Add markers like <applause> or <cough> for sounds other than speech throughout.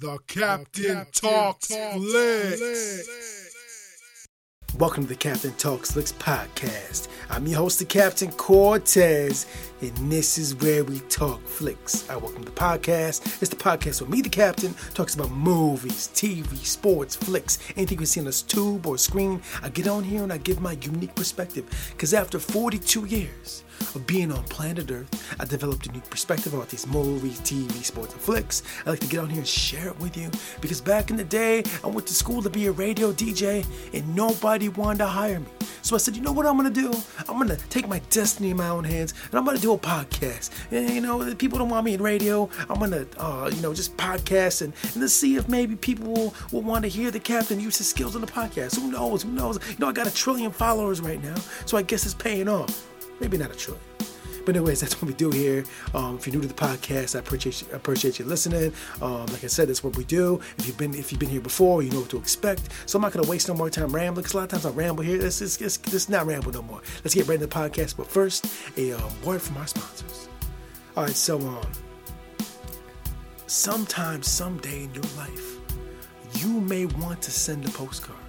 The Captain, Talks, Flicks. Welcome to the Captain Talks Flicks podcast. I'm your host, the Captain Cortez, and this is where we talk flicks. I welcome the podcast. It's the podcast where me, the Captain, talks about movies, TV, sports, flicks, anything we see on this tube or screen. I get on here and I give my unique perspective. Because after 42 years, of being on planet Earth, I developed a new perspective about these movies, TV, sports, and flicks. I like to get on here and share it with you because back in the day, I went to school to be a radio DJ and nobody wanted to hire me. So I said, you know what I'm gonna do? I'm gonna take my destiny in my own hands and I'm gonna do a podcast. And, you know, people don't want me in radio. I'm gonna, uh, you know, just podcast and, and let's see if maybe people will, will want to hear the captain use his skills on the podcast. Who knows? Who knows? You know, I got a trillion followers right now, so I guess it's paying off. Maybe not a trillion. But anyways, <laughs> that's what we do here. Um, if you're new to the podcast, I appreciate you, appreciate you listening. Um, like I said, that's what we do. If you've been if you've been here before, you know what to expect. So I'm not gonna waste no more time rambling. Cause a lot of times I ramble here. This is this, not ramble no more. Let's get right into the podcast. But first, a um, word from our sponsors. All right, so um, sometime, someday in your life, you may want to send a postcard.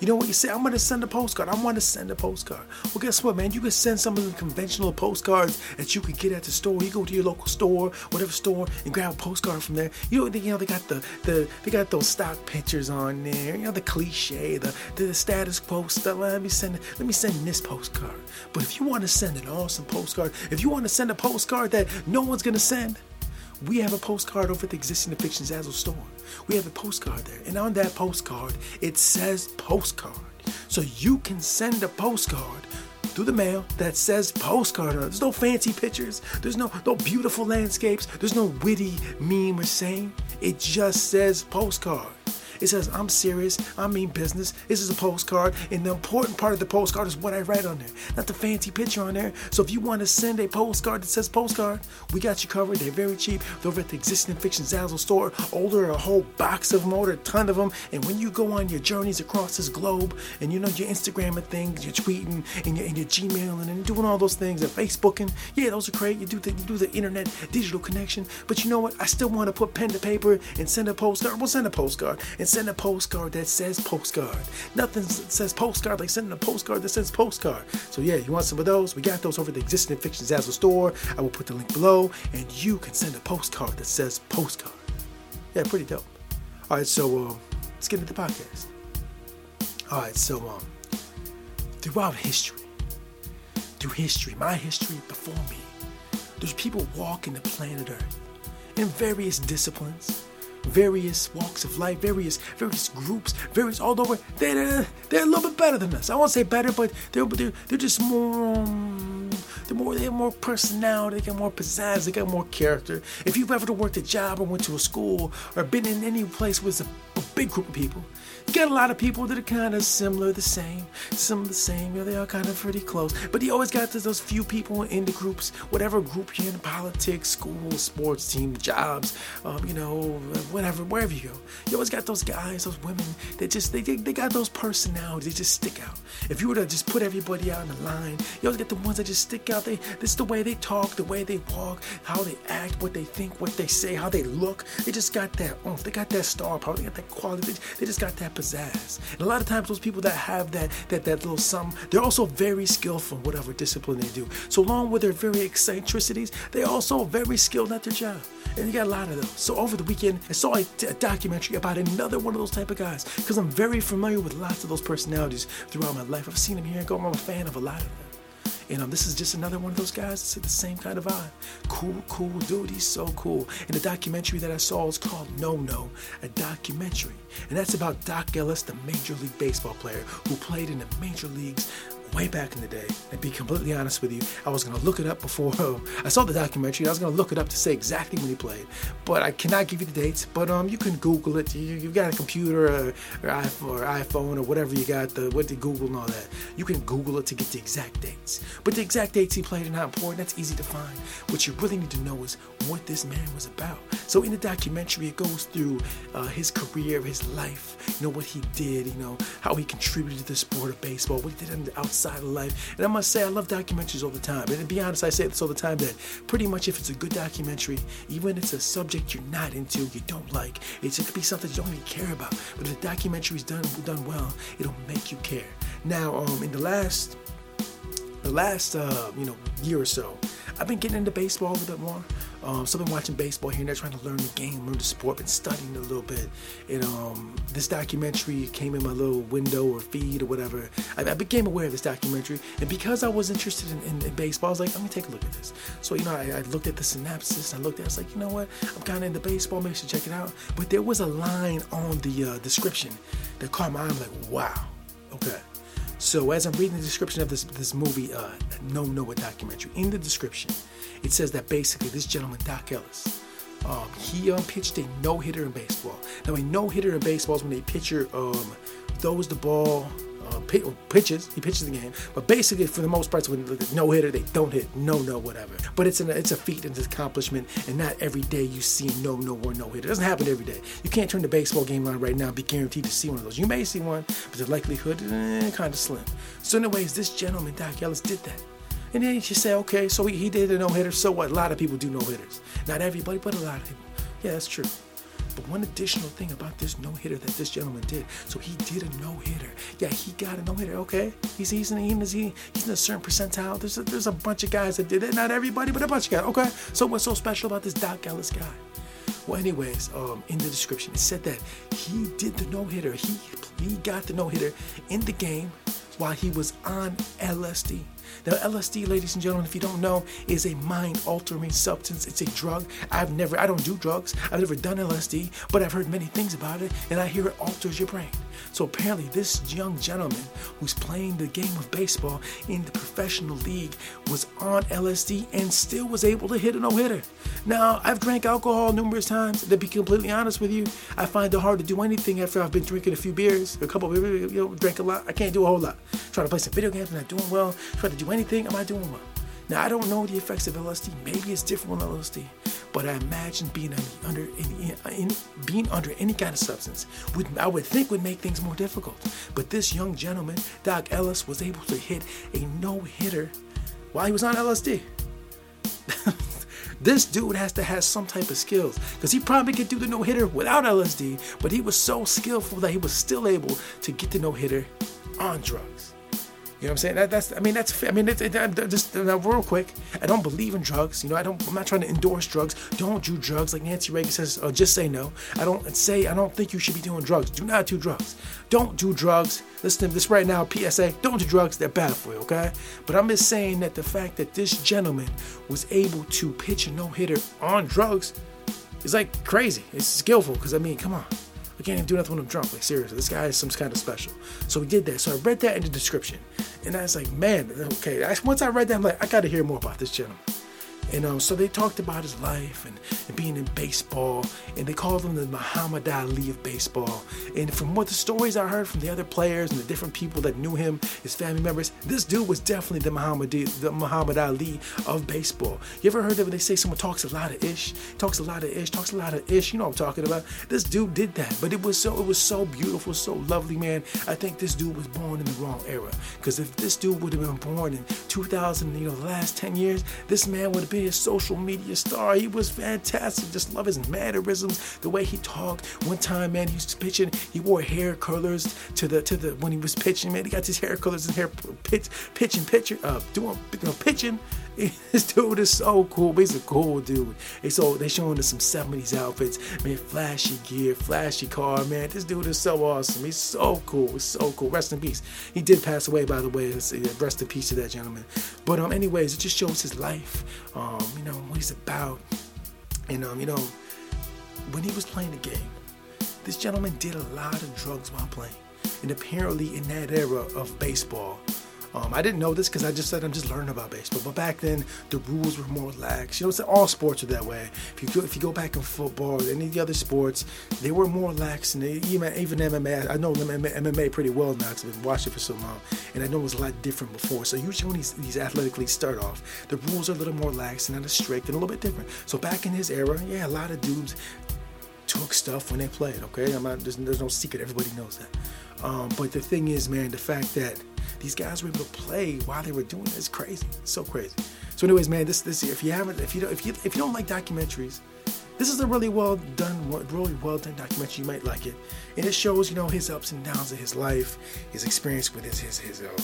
You know what you say? I'm gonna send a postcard. I want to send a postcard. Well, guess what, man? You can send some of the conventional postcards that you could get at the store. You go to your local store, whatever store, and grab a postcard from there. You know, you know they got the the they got those stock pictures on there. You know the cliche, the the status quo stuff. Let me send let me send this postcard. But if you want to send an awesome postcard, if you want to send a postcard that no one's gonna send, we have a postcard over at the existing fiction Zazzle store. We have a postcard there, and on that postcard, it says postcard. So you can send a postcard through the mail that says postcard. There's no fancy pictures, there's no no beautiful landscapes, there's no witty meme or saying. It just says postcard. It says, I'm serious, I mean business. This is a postcard, and the important part of the postcard is what I write on there, not the fancy picture on there. So if you want to send a postcard that says postcard, we got you covered. They're very cheap. They're over at the existing fiction Zazzle store. Order a whole box of them, order a ton of them. And when you go on your journeys across this globe, and you know you're Instagramming things, you're tweeting, and you're, and you're Gmailing, and doing all those things, and Facebooking, yeah, those are great. You do the you do the internet digital connection. But you know what? I still want to put pen to paper and send a postcard. We'll send a postcard and send a postcard that says postcard. Nothing says postcard like sending a postcard that says postcard. So yeah, you want some of those? We got those over the existing Fiction Zazzle store. I will put the link below, and you can send a postcard that says postcard. Yeah, pretty dope. All right, so uh, let's get into the podcast. All right, so um, throughout history, through history, my history before me, there's people walking the planet Earth in various disciplines various walks of life, various various groups, various all over. They're they're a little bit better than us. I won't say better, but they're they're, they're just more. Um, they're more they have more personality. They got more pizzazz. They got more character. If you've ever worked a job or went to a school or been in any place with a, a big group of people, got a lot of people that are kind of similar, the same, some of the same. You know, they are kind of pretty close. But you always got those few people in the groups, whatever group you're in, politics, school, sports team, jobs, um, you know, whatever, wherever you go. You always got those guys, those women that just they, they, they got those personalities. They just stick out. If you were to just put everybody out in the line, you always get the ones that just stick out. They this is the way they talk, the way they walk, how they act, what they think, what they say, how they look. They just got that oomph. They got that star power. They got that quality. They, they just got that pizzazz. And a lot of times, those people that have that that that little something, they're also very skillful in whatever discipline they do. So along with their very eccentricities, they're also very skilled at their job. And you got a lot of those. So over the weekend, I saw a, a documentary about another one of those type of guys because I'm very familiar with lots of those personalities throughout my life. I've seen them here and go. I'm a fan of a lot of them. And um, this is just another one of those guys that's the same kind of vibe. Cool, cool dude. He's so cool. And the documentary that I saw is called No No, a documentary. And that's about Doc Ellis, the Major League Baseball player who played in the major leagues way back in the day. And be completely honest with you, I was gonna look it up before <laughs> I saw the documentary. I was gonna look it up to say exactly when he played, but I cannot give you the dates. But um, you can Google it. You, have got a computer or, or, iPhone, or whatever you got. The what the Google and all that. You can Google it to get the exact dates. But the exact dates he played are not important. That's easy to find. What you really need to know is what this man was about. So in the documentary, it goes through uh, his career, his life. You know what he did. You know how he contributed to the sport of baseball. What he did on the outside side of life. And I must say, I love documentaries all the time. And to be honest, I say this all the time that pretty much if it's a good documentary, even if it's a subject you're not into, you don't like, it could be something you don't even care about. But if the documentary is done done well, it'll make you care. Now, um, in the last the last uh, you know year or so, I've been getting into baseball a little bit more. Um, so I've been watching baseball here and there, trying to learn the game, learn the sport, been studying a little bit. And um, this documentary came in my little window or feed or whatever. I, I became aware of this documentary, and because I was interested in, in, in, baseball, I was like, let me take a look at this. So you know, I, I looked at the synopsis. I looked at, it, I was like, you know what? I'm kind of into baseball. Maybe I should check it out. But there was a line on the uh, description that caught my eye. I'm like, wow, okay. So as I'm reading the description of this this movie, uh, No Noah documentary, in the description, it says that basically this gentleman Doc Ellis, um, he um, pitched a no hitter in baseball. Now a no hitter in baseball is when a pitcher um, throws the ball uh, pitches. He pitches the game, but basically, for the most part, when no hitter, they don't hit, no, no, whatever. But it's an it's a feat and an accomplishment, and not every day you see no, no, or no hitter. It doesn't happen every day. You can't turn the baseball game on right now and be guaranteed to see one of those. You may see one, but the likelihood eh, kind of slim. So, anyways, this gentleman Doc Ellis did that. And then you say, okay, so he, he did a no hitter. So what? A lot of people do no hitters. Not everybody, but a lot of people. Yeah, that's true. But one additional thing about this no hitter that this gentleman did, so he did a no hitter. Yeah, he got a no hitter. Okay, he's he's in he's, in he's in a certain percentile. There's a, there's a bunch of guys that did it. Not everybody, but a bunch of guys. Okay, so what's so special about this Doc Ellis guy? Well, anyways, um, in the description it said that he did the no hitter. He he got the no hitter in the game while he was on LSD. Now, LSD, ladies and gentlemen, if you don't know, is a mind altering substance. It's a drug. I've never, I don't do drugs. I've never done LSD, but I've heard many things about it, and I hear it alters your brain. So apparently, this young gentleman who's playing the game of baseball in the professional league was on LSD and still was able to hit a no hitter. Now, I've drank alcohol numerous times. To be completely honest with you, I find it hard to do anything after I've been drinking a few beers, a couple of you know, drank a lot. I can't do a whole lot. Trying to play some video games, not doing well. Trying to do anything, am I doing well? Now I don't know the effects of LSD. Maybe it's different with LSD, but I imagine being under any, being under any kind of substance would I would think would make things more difficult. But this young gentleman, Doc Ellis, was able to hit a no hitter while he was on LSD. <laughs> this dude has to have some type of skills because he probably could do the no hitter without LSD, but he was so skillful that he was still able to get the no hitter on drugs. You know what I'm saying? That, that's I mean that's I mean it's it, just uh, real quick. I don't believe in drugs. You know I don't. I'm not trying to endorse drugs. Don't do drugs like Nancy Reagan says. Uh, just say no. I don't say I don't think you should be doing drugs. Do not do drugs. Don't do drugs. Listen to this right now. PSA: Don't do drugs. They're bad for you. Okay. But I'm just saying that the fact that this gentleman was able to pitch a no hitter on drugs is like crazy. It's skillful because I mean, come on. I can't even do nothing when I'm drunk. Like seriously, this guy is some kind of special. So we did that. So I read that in the description, and I was like, man, okay. Once I read that, I'm like, I got to hear more about this gentleman. And um, so they talked about his life and, and, being in baseball, and they called him the Muhammad Ali of baseball. And from what the stories I heard from the other players and the different people that knew him, his family members, this dude was definitely the Muhammad, the Muhammad Ali of baseball. You ever heard of it? They say someone talks a lot of ish, talks a lot of ish, talks a lot of ish. You know what I'm talking about? This dude did that, but it was so it was so beautiful, so lovely, man. I think this dude was born in the wrong era. Because if this dude would have been born in 2000, you know, the last 10 years, this man would have been a social media star. He was fantastic. Just love his mannerisms, the way he talked. One time, man, he was pitching. He wore hair colors to the to the when he was pitching. Man, he got his hair colors and hair pitch, pitching, pitcher, uh, doing you know, pitching. <laughs> This dude is so cool. He's a cool dude. And so they showing us some 70s outfits, man, flashy gear, flashy car, man. This dude is so awesome. He's so cool. He's so cool. Rest in peace. He did pass away, by the way. Rest in peace to that gentleman. But um, anyways, it just shows his life. Um, you know what he's about. And um, you know, when he was playing the game, this gentleman did a lot of drugs while playing. And apparently, in that era of baseball, um, I didn't know this because I just said I'm just learning about baseball. But back then, the rules were more lax. You know, it's all sports are that way. If you go, if you go back in football, or any of the other sports, they were more lax. And they, even even MMA, I know MMA pretty well now because I've been watching for so long, and I know it was a lot different before. So usually when these, these athletic leagues start off, the rules are a little more lax and not as strict and a little bit different. So back in his era, yeah, a lot of dudes took stuff when they played. Okay, I'm not, there's, there's no secret. Everybody knows that. Um, but the thing is, man, the fact that these guys were able to play while they were doing it is crazy. It's so crazy. So, anyways, man, this this if you haven't, if you don't, if you if you don't like documentaries, this is a really well done, really well done documentary. You might like it, and it shows you know his ups and downs of his life, his experience with his his his uh,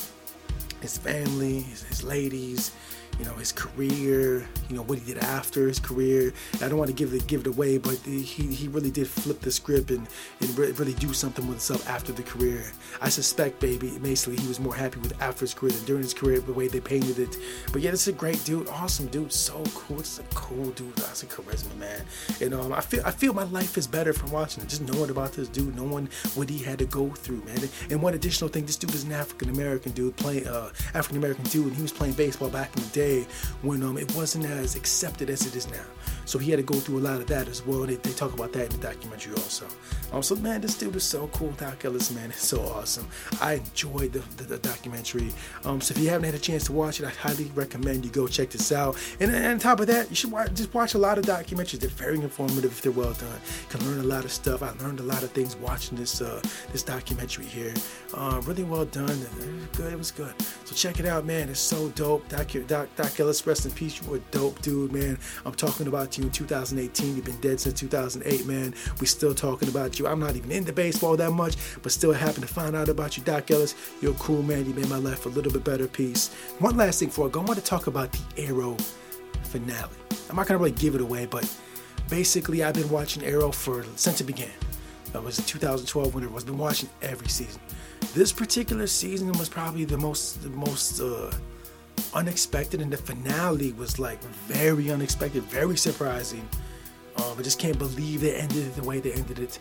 his family, his, his ladies, you know his career, you know what he did after his career. I don't want to give it give it away, but he he really did flip the script and and really do something with himself after the career. I suspect, baby, basically he was more happy with after his career than during his career, the way they painted it. But yeah, this is a great dude, awesome dude, so cool. Is a cool dude. That's a charisma, man. And um, I feel I feel my life is better from watching it, just knowing about this dude, knowing what he had to go through, man. And one additional thing, this dude is an African American dude playing uh African American dude, he was playing baseball back in the day day when um, it wasn't as accepted as it is now. So he had to go through a lot of that as well. They, they talk about that in the documentary also. Um, so man, this dude is so cool. Doc Ellis, man, it's so awesome. I enjoyed the, the, the documentary. Um, so if you haven't had a chance to watch it, I highly recommend you go check this out. And, and on top of that, you should watch, just watch a lot of documentaries. They're very informative if they're well done. You can learn a lot of stuff. I learned a lot of things watching this uh, this documentary here. Uh, really well done. It was good. It was good. So check it out, man. It's so dope. Doc, Doc, Doc Ellis, rest in peace. You were a dope dude, man. I'm talking about you in 2018. You've been dead since 2008, man. We still talking about you. I'm not even into baseball that much, but still happen to find out about you, Doc Ellis. You're cool man. You made my life a little bit better peace. One last thing before I go, I want to talk about the Arrow finale. I'm not gonna really give it away, but basically, I've been watching Arrow for since it began. That was 2012 when it was. Been watching every season. This particular season was probably the most the most uh, unexpected, and the finale was like very unexpected, very surprising. Um, I just can't believe they ended it the way they ended it.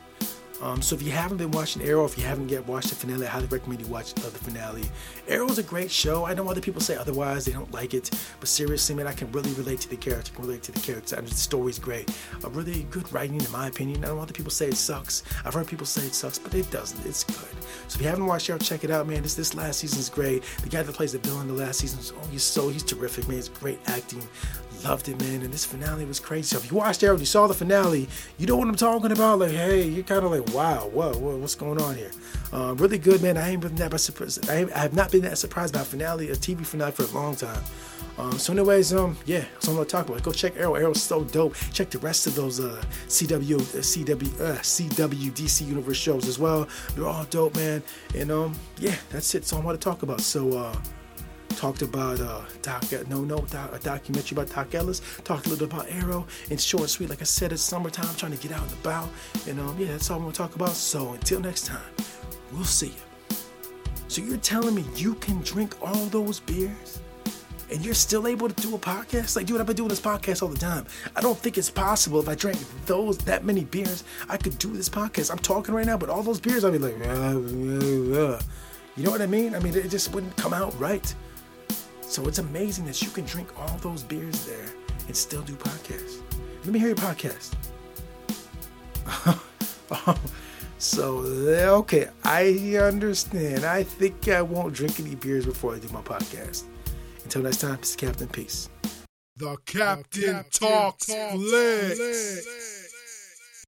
Um, so if you haven't been watching Arrow, if you haven't yet watched the finale, I highly recommend you watch uh, the finale. Arrow is a great show. I know other people say otherwise; they don't like it. But seriously, man, I can really relate to the character. I can relate to the character. I mean, the story's great. A really good writing, in my opinion. I know other people say it sucks. I've heard people say it sucks, but it doesn't. It's good. So if you haven't watched Arrow, check it out, man. This this last season is great. The guy that plays the villain in the last season, is oh, he's so he's terrific, man. It's great acting. Loved it, man. And this finale was crazy. So if you watched Arrow, you saw the finale, you know what I'm talking about. Like, hey, you're kind of like, wow, what, what, what's going on here? Uh, really good, man. I ain't been that surprised. I, have not been that surprised by a finale, a TV finale for a long time. Um, so, anyways, um, yeah, that's what I'm gonna talk about. Go check Arrow. Arrow's so dope. Check the rest of those uh, CW, uh, CW, uh, CW, DC Universe shows as well. They're all dope, man. And um, yeah, that's it. So I want to talk about. So. uh talked about uh, Doc, no, no, doc, a documentary about Doc Ellis. Talked a little bit about Arrow and short sweet. Like I said, it's summertime, I'm trying to get out and about. And um, yeah, that's all I'm gonna talk about. So until next time, we'll see you. So you're telling me you can drink all those beers? and you're still able to do a podcast? Like, dude, I've been doing this podcast all the time. I don't think it's possible if I drank those that many beers, I could do this podcast. I'm talking right now, but all those beers, I'd be like, uh, uh, uh. you know what I mean? I mean, it just wouldn't come out right. So it's amazing that you can drink all those beers there and still do podcasts. Let me hear your podcast. <laughs> so okay, I understand. I think I won't drink any beers before I do my podcast. Until next time, this is Captain Peace. The Captain, the Captain talks, talks flicks.